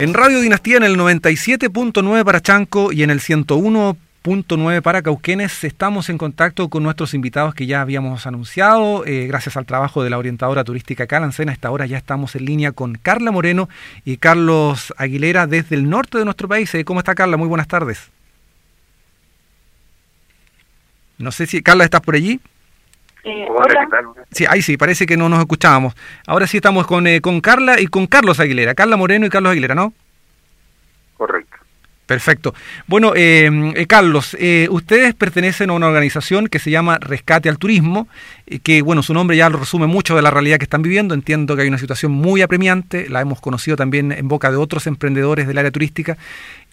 En Radio Dinastía en el 97.9 para Chanco y en el 101.9 para Cauquenes estamos en contacto con nuestros invitados que ya habíamos anunciado. Eh, gracias al trabajo de la orientadora turística Calancena, a esta hora ya estamos en línea con Carla Moreno y Carlos Aguilera desde el norte de nuestro país. Eh, ¿Cómo está Carla? Muy buenas tardes. No sé si Carla estás por allí. Eh, hola. Sí, ahí sí, parece que no nos escuchábamos. Ahora sí estamos con, eh, con Carla y con Carlos Aguilera. Carla Moreno y Carlos Aguilera, ¿no? Correcto. Perfecto. Bueno, eh, Carlos, ustedes pertenecen a una organización que se llama Rescate al Turismo, que, bueno, su nombre ya lo resume mucho de la realidad que están viviendo. Entiendo que hay una situación muy apremiante, la hemos conocido también en boca de otros emprendedores del área turística.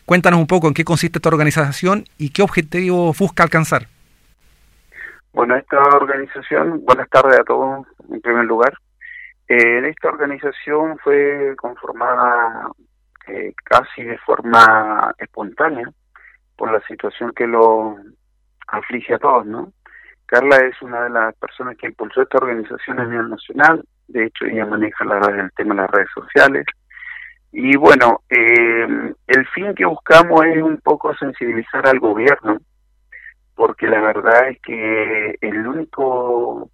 Cuéntanos un poco en qué consiste esta organización y qué objetivo busca alcanzar. Bueno, esta organización, buenas tardes a todos en primer lugar. Eh, esta organización fue conformada eh, casi de forma espontánea por la situación que lo aflige a todos, ¿no? Carla es una de las personas que impulsó esta organización a nivel nacional, de hecho ella maneja la, el tema de las redes sociales. Y bueno, eh, el fin que buscamos es un poco sensibilizar al gobierno porque la verdad es que el único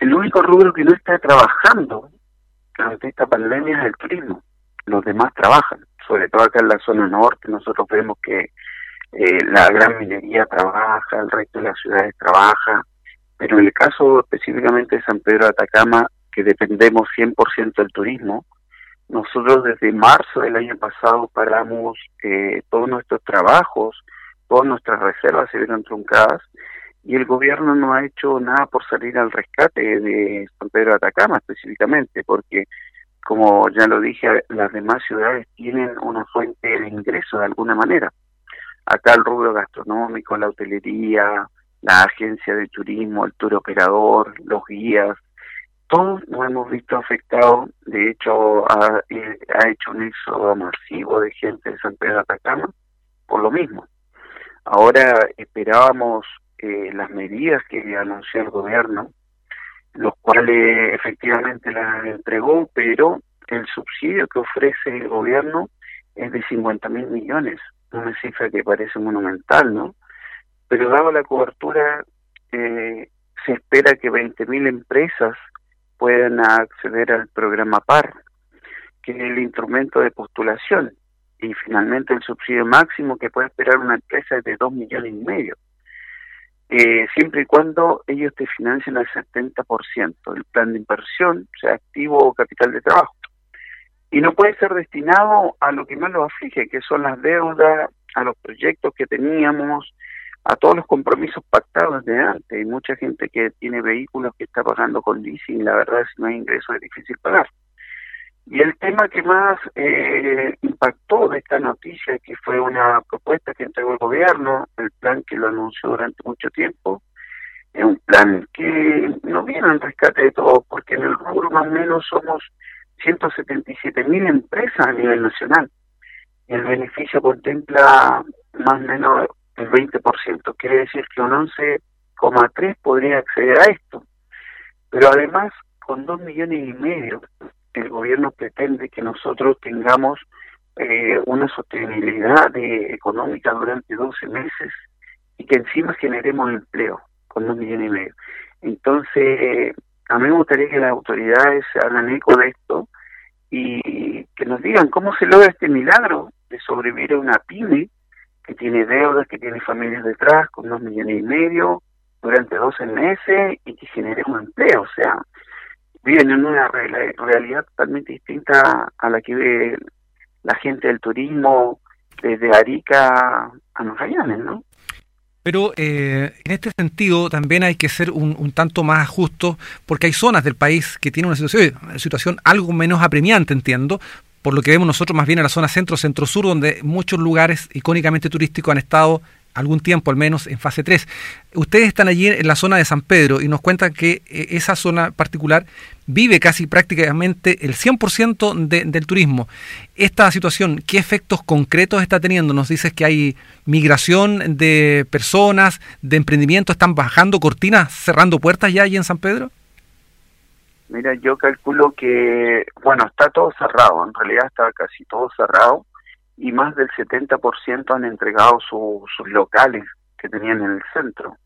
el único rubro que no está trabajando ante esta pandemia es el turismo. Los demás trabajan, sobre todo acá en la zona norte, nosotros vemos que eh, la gran minería trabaja, el resto de las ciudades trabaja, pero en el caso específicamente de San Pedro de Atacama, que dependemos 100% del turismo, nosotros desde marzo del año pasado paramos eh, todos nuestros trabajos, nuestras reservas se vieron truncadas y el gobierno no ha hecho nada por salir al rescate de San Pedro de Atacama específicamente, porque como ya lo dije, las demás ciudades tienen una fuente de ingreso de alguna manera. Acá el rubro gastronómico, la hotelería, la agencia de turismo, el tour operador, los guías, todos nos hemos visto afectados. De hecho, ha, eh, ha hecho un éxodo masivo de gente de San Pedro de Atacama por lo mismo. Ahora esperábamos eh, las medidas que anunció el gobierno, los cuales efectivamente las entregó, pero el subsidio que ofrece el gobierno es de 50 mil millones, una cifra que parece monumental, ¿no? Pero dado la cobertura, eh, se espera que 20 mil empresas puedan acceder al programa PAR, que es el instrumento de postulación y finalmente el subsidio máximo que puede esperar una empresa es de dos millones y medio. Eh, siempre y cuando ellos te financien al 70% del plan de inversión, sea activo o capital de trabajo. Y no puede ser destinado a lo que más lo aflige, que son las deudas, a los proyectos que teníamos, a todos los compromisos pactados de antes. Hay mucha gente que tiene vehículos que está pagando con leasing, la verdad si no hay ingresos es difícil pagar. Tema que más eh, impactó de esta noticia, que fue una propuesta que entregó el gobierno, el plan que lo anunció durante mucho tiempo, es un plan que no viene en rescate de todo, porque en el rubro más o menos somos 177 mil empresas a nivel nacional. El beneficio contempla más o menos el 20%, quiere decir que un 11,3 podría acceder a esto. Pero además, con 2 millones y medio el gobierno pretende que nosotros tengamos eh, una sostenibilidad de, económica durante 12 meses y que encima generemos empleo con dos millones y medio. Entonces, a mí me gustaría que las autoridades se hagan eco de esto y que nos digan cómo se logra este milagro de sobrevivir a una pyme que tiene deudas, que tiene familias detrás con dos millones y medio durante 12 meses y que genere un empleo. O sea, viven en una realidad totalmente distinta a la que ve la gente del turismo desde Arica a Magallanes, ¿no? Pero eh, en este sentido también hay que ser un, tanto más justo porque hay zonas del país que tienen una situación, algo menos apremiante, entiendo, por lo que vemos nosotros más bien en la zona centro-centro-sur, donde muchos lugares icónicamente turísticos han estado algún tiempo al menos en fase 3. Ustedes están allí en la zona de San Pedro y nos cuentan que eh, esa zona particular vive casi prácticamente el 100% del turismo. Esta situación, ¿qué efectos concretos está teniendo? Nos dices que hay migración de personas, de emprendimiento, están bajando cortinas, cerrando puertas ya allí en San Pedro. Mira, yo calculo que, bueno, está todo cerrado, en realidad está casi todo cerrado y más del 70% han entregado sus locales que tenían en el centro.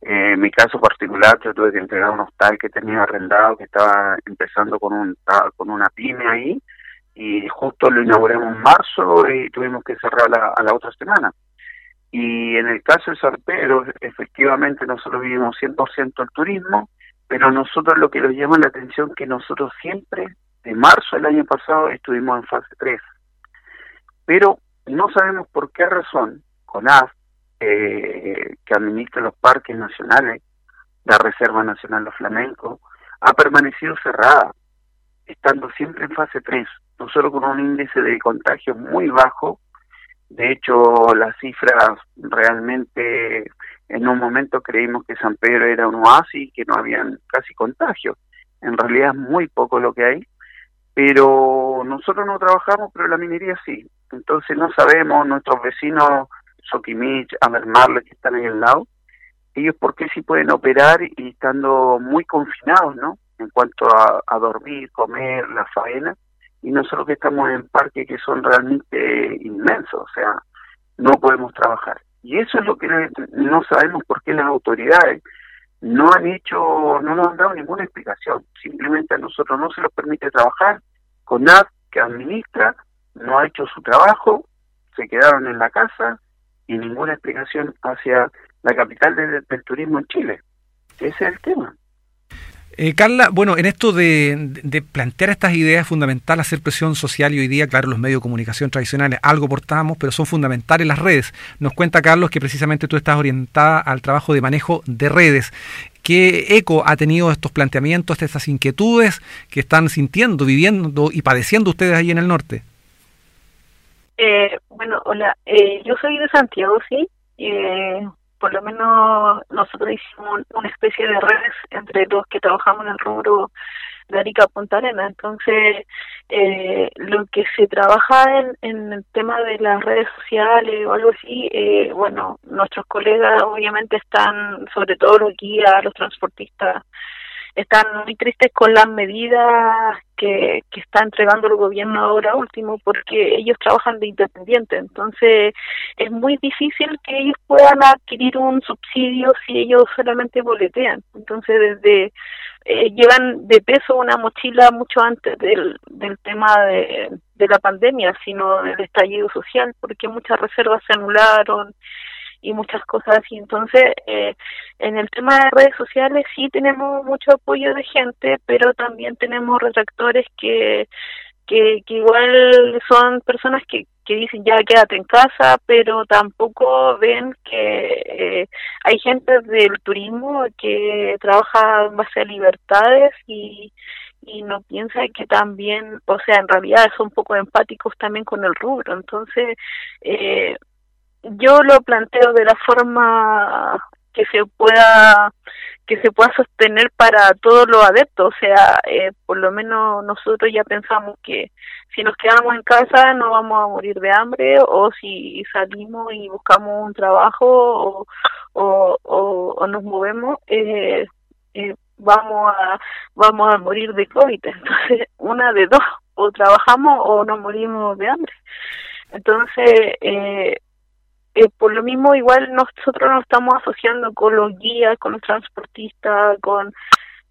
Eh, en mi caso particular, yo tuve que entregar un hostal que tenía arrendado, que estaba empezando con, un, con una pyme ahí, y justo lo inauguramos en marzo y tuvimos que cerrar a la otra semana. Y en el caso de San Pedro, efectivamente nosotros vivimos 100% el turismo, pero nosotros lo que nos llama la atención es que nosotros siempre, de marzo del año pasado, estuvimos en fase 3. Pero no sabemos por qué razón CONAF, eh, que administra los parques nacionales, la Reserva Nacional de Flamenco, ha permanecido cerrada, estando siempre en fase 3, nosotros con un índice de contagio muy bajo, de hecho las cifras realmente en un momento creímos que San Pedro era un oasis, que no habían casi contagios, en realidad es muy poco lo que hay, pero nosotros no trabajamos, pero la minería sí, entonces no sabemos, nuestros vecinos Soquimich, Amermarle, que están ahí al lado, ellos por qué sí pueden operar y estando muy confinados, ¿no? En cuanto a, dormir, comer, la faena, y nosotros que estamos en parques que son realmente inmensos, o sea, no podemos trabajar. Y eso es lo que no sabemos por qué las autoridades no han hecho, no nos han dado ninguna explicación. Simplemente a nosotros no se nos permite trabajar. con CONAD, que administra, no ha hecho su trabajo, se quedaron en la casa, y ninguna explicación hacia la capital del turismo en Chile. Ese es el tema. Eh, Carla, bueno, en esto de, plantear estas ideas es fundamental hacer presión social y hoy día, claro, los medios de comunicación tradicionales algo portamos, pero son fundamentales las redes. Nos cuenta Carlos que precisamente tú estás orientada al trabajo de manejo de redes. ¿Qué eco ha tenido estos planteamientos, estas inquietudes que están sintiendo, viviendo y padeciendo ustedes ahí en el norte? Eh, bueno, hola, eh, yo soy de Santiago, sí. Eh, por lo menos nosotros hicimos una especie de redes entre los que trabajamos en el rubro de Arica Punta Arena. Entonces, eh, lo que se trabaja en, en, el tema de las redes sociales o algo así, eh, bueno, nuestros colegas obviamente están, sobre todo los guías, los transportistas, están muy tristes con las medidas que, que está entregando el gobierno ahora último porque ellos trabajan de independiente, entonces es muy difícil que ellos puedan adquirir un subsidio si ellos solamente boletean. Entonces desde eh, llevan de peso una mochila mucho antes del, del tema de, de la pandemia, sino del estallido social, porque muchas reservas se anularon, y muchas cosas así. Entonces, eh, en el tema de redes sociales sí tenemos mucho apoyo de gente, pero también tenemos retractores que, que, que igual son personas que, que dicen ya quédate en casa, pero tampoco ven que eh, hay gente del turismo que trabaja en base a libertades y, y no piensa que también, o sea, en realidad son un poco empáticos también con el rubro. Entonces, eh, yo lo planteo de la forma que se pueda que se pueda sostener para todos los adeptos, o sea, eh, por lo menos nosotros ya pensamos que si nos quedamos en casa no vamos a morir de hambre o si salimos y buscamos un trabajo o, o, nos movemos, eh, eh, vamos a vamos a morir de COVID. Entonces, una de dos, o trabajamos o nos morimos de hambre. Entonces, eh, eh, por lo mismo igual nosotros nos estamos asociando con los guías, con los transportistas, con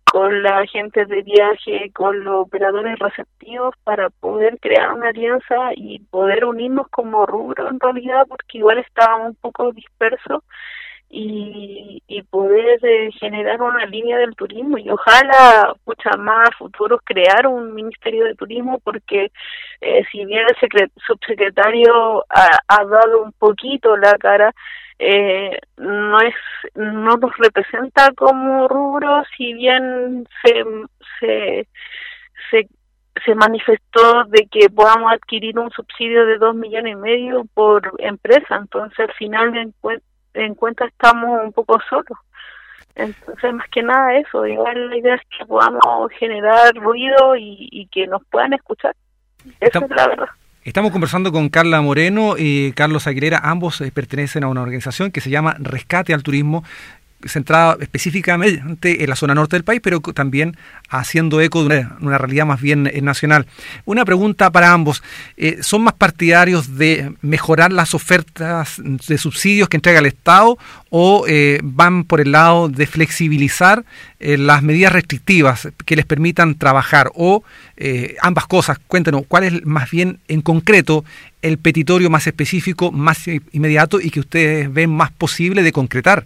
con la gente de viaje, con los operadores receptivos para poder crear una alianza y poder unirnos como rubro en realidad porque igual estábamos un poco dispersos y, y poder eh, generar una línea del turismo y ojalá muchas más futuros crear un ministerio de turismo porque eh, si bien el subsecretario ha, ha, dado un poquito la cara eh, no es no nos representa como rubro si bien se se se se manifestó de que podamos adquirir un subsidio de dos millones y medio por empresa. Entonces al final de en cuenta estamos un poco solos. Entonces, más que nada eso, igual la idea es que podamos generar ruido y, que nos puedan escuchar. Esa es la verdad. Estamos conversando con Carla Moreno y Carlos Aguilera, ambos eh, pertenecen a una organización que se llama Rescate al Turismo centrada específicamente en la zona norte del país, pero también haciendo eco de una, realidad más bien eh, nacional. Una pregunta para ambos. Eh, ¿Son más partidarios de mejorar las ofertas de subsidios que entrega el Estado o eh, van por el lado de flexibilizar las medidas restrictivas que les permitan trabajar? O ambas cosas, cuéntenos, ¿cuál es más bien en concreto el petitorio más específico, más inmediato y que ustedes ven más posible de concretar?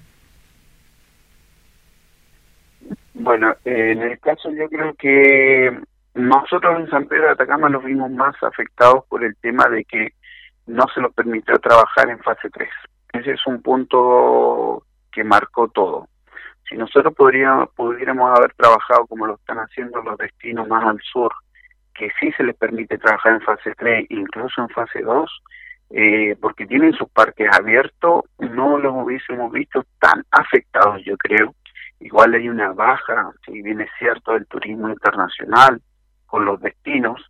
Bueno, en el caso yo creo que nosotros en San Pedro de Atacama nos vimos más afectados por el tema de que no se nos permitió trabajar en fase 3. Ese es un punto que marcó todo. Si nosotros podríamos, pudiéramos haber trabajado como lo están haciendo los destinos más al sur, que sí se les permite trabajar en fase 3, incluso en fase 2, eh, porque tienen sus parques abiertos, no los hubiésemos visto tan afectados, yo creo, Igual hay una baja, si bien es cierto, del turismo internacional con los destinos,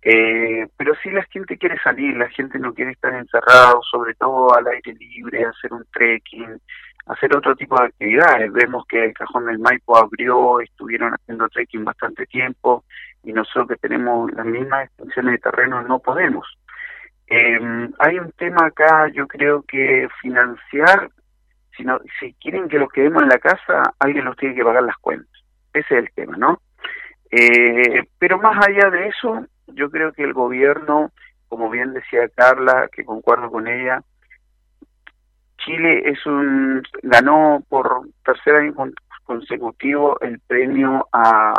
eh, pero sí la gente quiere salir, la gente no quiere estar encerrado, sobre todo al aire libre, hacer un trekking, hacer otro tipo de actividades. Vemos que el Cajón del Maipo abrió, estuvieron haciendo trekking bastante tiempo y nosotros que tenemos las mismas extensiones de terreno no podemos. Eh, hay un tema acá, yo creo que financiar sino si quieren que los quedemos en la casa, alguien nos tiene que pagar las cuentas. Ese es el tema, ¿no? Eh, pero más allá de eso, yo creo que el gobierno, como bien decía Carla, que concuerdo con ella, Chile es un ganó por tercer año consecutivo el premio a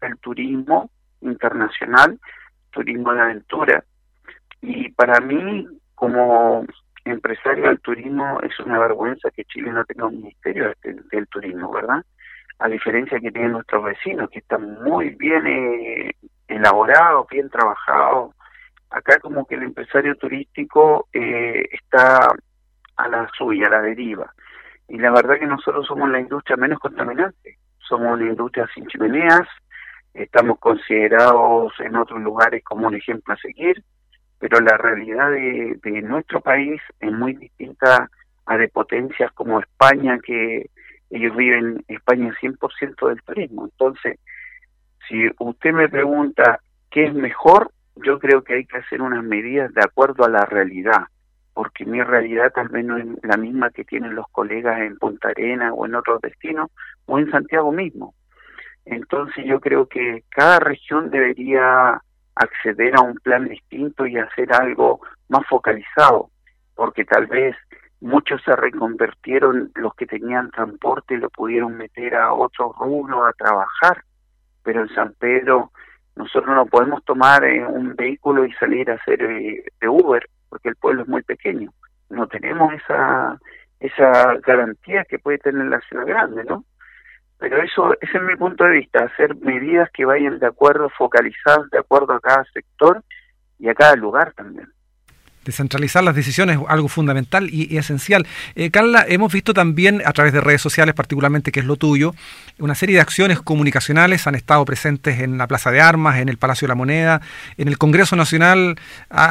el turismo internacional, turismo de aventura. Y para mí, como empresario del turismo es una vergüenza que Chile no tenga un ministerio del, turismo, ¿verdad? A diferencia que tienen nuestros vecinos, que están muy bien eh, elaborados, bien trabajados. Acá como que el empresario turístico eh, está a la suya, a la deriva. Y la verdad que nosotros somos la industria menos contaminante. Somos una industria sin chimeneas, estamos considerados en otros lugares como un ejemplo a seguir pero la realidad de, nuestro país es muy distinta a de potencias como España, que ellos viven España 100% del turismo. Entonces, si usted me pregunta qué es mejor, yo creo que hay que hacer unas medidas de acuerdo a la realidad, porque mi realidad tal vez no es la misma que tienen los colegas en Punta Arena o en otros destinos o en Santiago mismo. Entonces yo creo que cada región debería acceder a un plan distinto y hacer algo más focalizado, porque tal vez muchos se reconvertieron, los que tenían transporte lo pudieron meter a otro rubro a trabajar, pero en San Pedro nosotros no podemos tomar eh, un vehículo y salir a hacer eh, de Uber, porque el pueblo es muy pequeño, no tenemos esa esa garantía que puede tener la ciudad grande, ¿no? Pero eso, ese es mi punto de vista, hacer medidas que vayan de acuerdo, focalizadas de acuerdo a cada sector y a cada lugar también descentralizar las decisiones es algo fundamental y, esencial. Eh, Carla, hemos visto también a través de redes sociales, particularmente que es lo tuyo, una serie de acciones comunicacionales han estado presentes en la Plaza de Armas, en el Palacio de la Moneda, en el Congreso Nacional,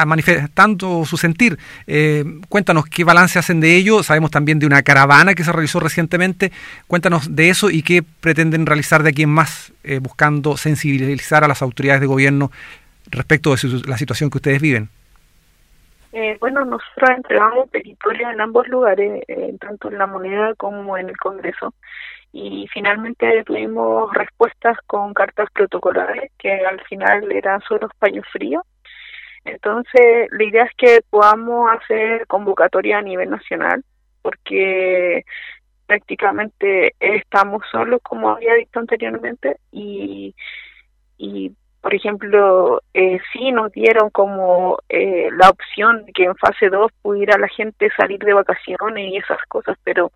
manifestando su sentir. Eh, cuéntanos qué balance hacen de ello. Sabemos también de una caravana que se realizó recientemente. Cuéntanos de eso y qué pretenden realizar de aquí en más, eh, buscando sensibilizar a las autoridades de gobierno respecto de la situación que ustedes viven. Eh, bueno, nosotros entregamos petitorios en ambos lugares, eh, tanto en la moneda como en el Congreso, y finalmente tuvimos respuestas con cartas protocolares que al final eran solo paños fríos. Entonces, la idea es que podamos hacer convocatoria a nivel nacional, porque prácticamente estamos solos, como había dicho anteriormente, y, y por ejemplo, eh, sí nos dieron como eh, la opción de que en fase 2 pudiera la gente salir de vacaciones y esas cosas, pero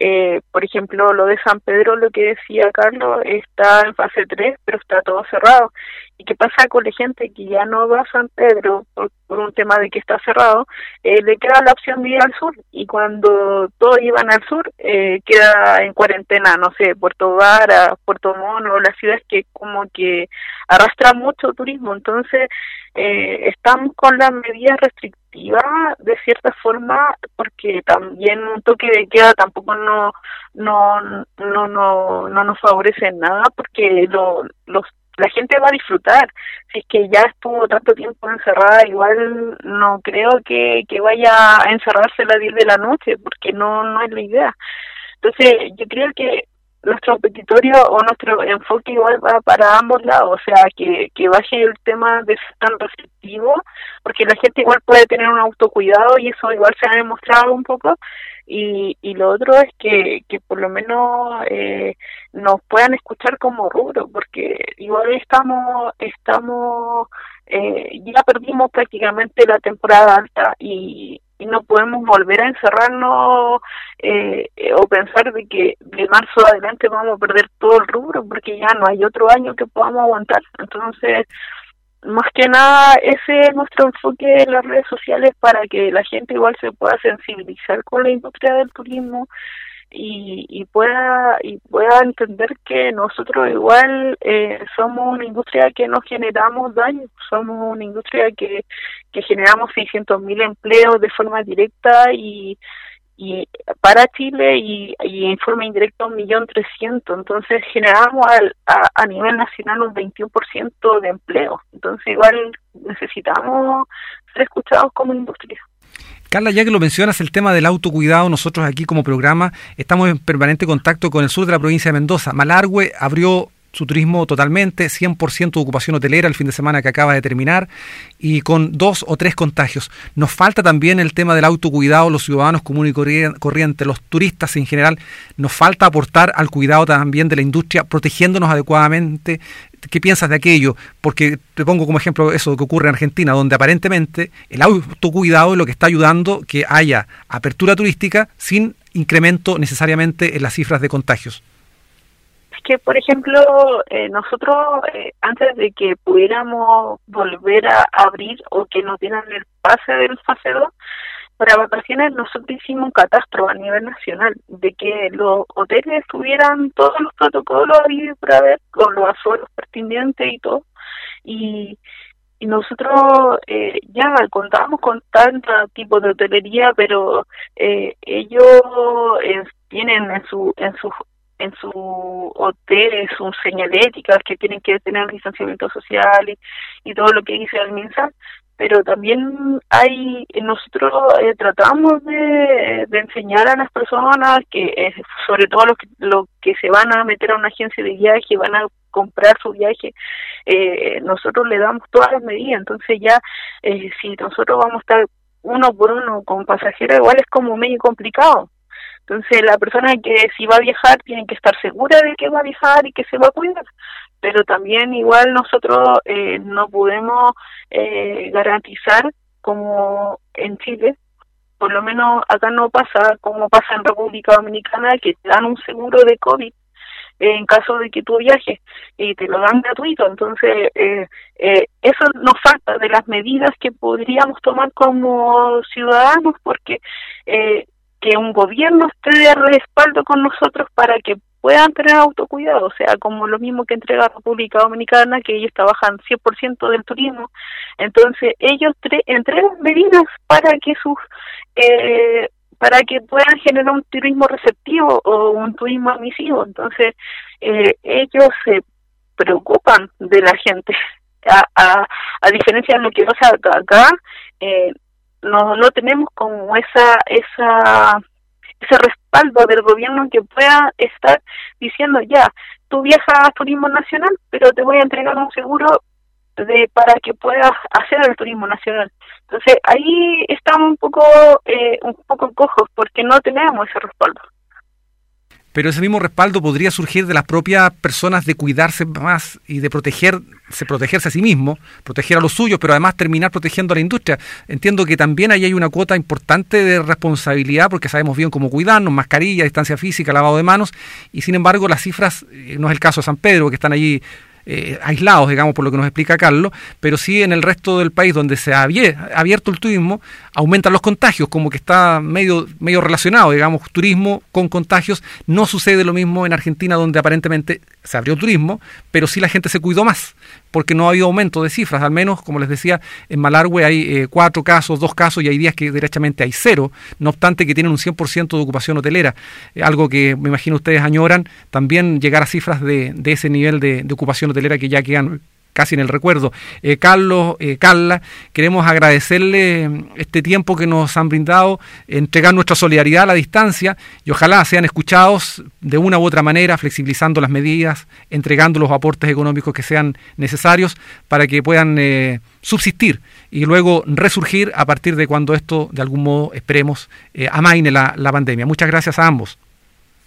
eh, por ejemplo, lo de San Pedro, lo que decía Carlos, está en fase 3, pero está todo cerrado. ¿Y qué pasa con la gente que ya no va a San Pedro por, un tema de que está cerrado? Eh, le queda la opción de ir al sur y cuando todos iban al sur eh, queda en cuarentena, no sé, Puerto Vara, Puerto Mono, las ciudades que como que arrastran mucho turismo. Entonces, eh, estamos con las medidas restrictivas de cierta forma porque también un toque de queda tampoco no no no no, no nos favorece nada porque lo, los la gente va a disfrutar. Si es que ya estuvo tanto tiempo encerrada, igual no creo que, que vaya a encerrarse a las 10 de la noche, porque no, no es la idea. Entonces, yo creo que nuestro petitorio o nuestro enfoque igual va para ambos lados, o sea, que, que baje el tema de ser tan restrictivo, porque la gente igual puede tener un autocuidado y eso igual se ha demostrado un poco, y, y lo otro es que, que por lo menos eh, nos puedan escuchar como rubro, porque igual estamos, estamos, eh, ya perdimos prácticamente la temporada alta y, y no podemos volver a encerrarnos eh, o pensar de que de marzo adelante vamos a perder todo el rubro porque ya no hay otro año que podamos aguantar. Entonces, más que nada, ese es nuestro enfoque en las redes sociales para que la gente igual se pueda sensibilizar con la industria del turismo y, y pueda y pueda entender que nosotros igual eh, somos una industria que no generamos daño, somos una industria que, que generamos 600.000 empleos de forma directa y, y para Chile y, y en forma indirecta un millón trescientos. Entonces generamos al, a, a nivel nacional un 21% de empleo. Entonces igual necesitamos ser escuchados como industria. Carla, ya que lo mencionas, el tema del autocuidado, nosotros aquí como programa estamos en permanente contacto con el sur de la provincia de Mendoza. Malargüe abrió su turismo totalmente, 100% de ocupación hotelera el fin de semana que acaba de terminar y con dos o tres contagios. Nos falta también el tema del autocuidado, los ciudadanos comunes y corrientes, los turistas en general. Nos falta aportar al cuidado también de la industria, protegiéndonos adecuadamente. ¿Qué piensas de aquello? Porque te pongo como ejemplo eso que ocurre en Argentina, donde aparentemente el autocuidado es lo que está ayudando que haya apertura turística sin incremento necesariamente en las cifras de contagios que, por ejemplo, eh, nosotros eh, antes de que pudiéramos volver a abrir o que nos dieran el pase del fase 2, para vacaciones nosotros hicimos un catastro a nivel nacional de que los hoteles tuvieran todos los protocolos para ver con los azuelos pertinentes y todo. Y, y nosotros eh, ya contábamos con tanto tipo de hotelería, pero eh, ellos eh, tienen en su en sus en su hotel sus señaléticas que tienen que tener distanciamiento social y, todo lo que dice el MinSal, pero también hay nosotros eh, tratamos de, enseñar a las personas que eh, sobre todo los que, los que se van a meter a una agencia de viaje van a comprar su viaje eh, nosotros le damos todas las medidas. Entonces ya eh, si nosotros vamos a estar uno por uno con pasajeros igual es como medio complicado entonces, la persona que si va a viajar tiene que estar segura de que va a viajar y que se va a cuidar. Pero también igual nosotros eh, no podemos eh, garantizar como en Chile, por lo menos acá no pasa como pasa en República Dominicana, que te dan un seguro de COVID en caso de que tú viajes y te lo dan gratuito. Entonces, eh, eh, eso nos falta de las medidas que podríamos tomar como ciudadanos porque eh, que un gobierno esté de respaldo con nosotros para que puedan tener autocuidado, o sea, como lo mismo que entrega República Dominicana, que ellos trabajan 100% del turismo, entonces ellos entregan medidas para que sus eh, para que puedan generar un turismo receptivo o un turismo admisivo, entonces eh, ellos se preocupan de la gente, a, a, a diferencia de lo que pasa acá, eh, no no tenemos como esa esa ese respaldo del gobierno que pueda estar diciendo ya tú viajas a turismo nacional pero te voy a entregar un seguro de para que puedas hacer el turismo nacional entonces ahí estamos un poco eh, un poco cojos porque no tenemos ese respaldo pero ese mismo respaldo podría surgir de las propias personas de cuidarse más y de protegerse, protegerse a sí mismo, proteger a los suyos, pero además terminar protegiendo a la industria. Entiendo que también ahí hay una cuota importante de responsabilidad porque sabemos bien cómo cuidarnos, mascarilla, distancia física, lavado de manos, y sin embargo las cifras, eh, no es el caso de San Pedro, que están allí eh, aislados, digamos, por lo que nos explica Carlos, pero sí en el resto del país donde se ha abierto el turismo, aumentan los contagios, como que está medio, medio relacionado, digamos, turismo con contagios. No sucede lo mismo en Argentina, donde aparentemente se abrió turismo, pero sí la gente se cuidó más, porque no ha habido aumento de cifras. Al menos, como les decía, en Malargüe hay eh, cuatro casos, dos casos, y hay días que derechamente hay cero, no obstante que tienen un 100% de ocupación hotelera, eh, algo que me imagino ustedes añoran, también llegar a cifras de, de ese nivel de, de ocupación hotelera que ya quedan casi en el recuerdo. Eh, Carlos, eh, Carla, queremos agradecerle mm, este tiempo que nos han brindado, entregar nuestra solidaridad a la distancia y ojalá sean escuchados de una u otra manera, flexibilizando las medidas, entregando los aportes económicos que sean necesarios para que puedan eh, subsistir y luego resurgir a partir de cuando esto, de algún modo, esperemos, amaine la, la pandemia. Muchas gracias a ambos.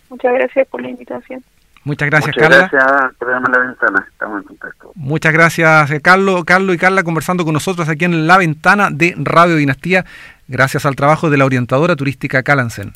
Muchas gracias por la invitación. Muchas gracias, Muchas Carla. gracias, la ventana, estamos en contacto. Muchas gracias, eh, Carlos, Carlos y Carla, conversando con nosotros aquí en La Ventana de Radio Dinastía, gracias al trabajo de la orientadora turística Calansen.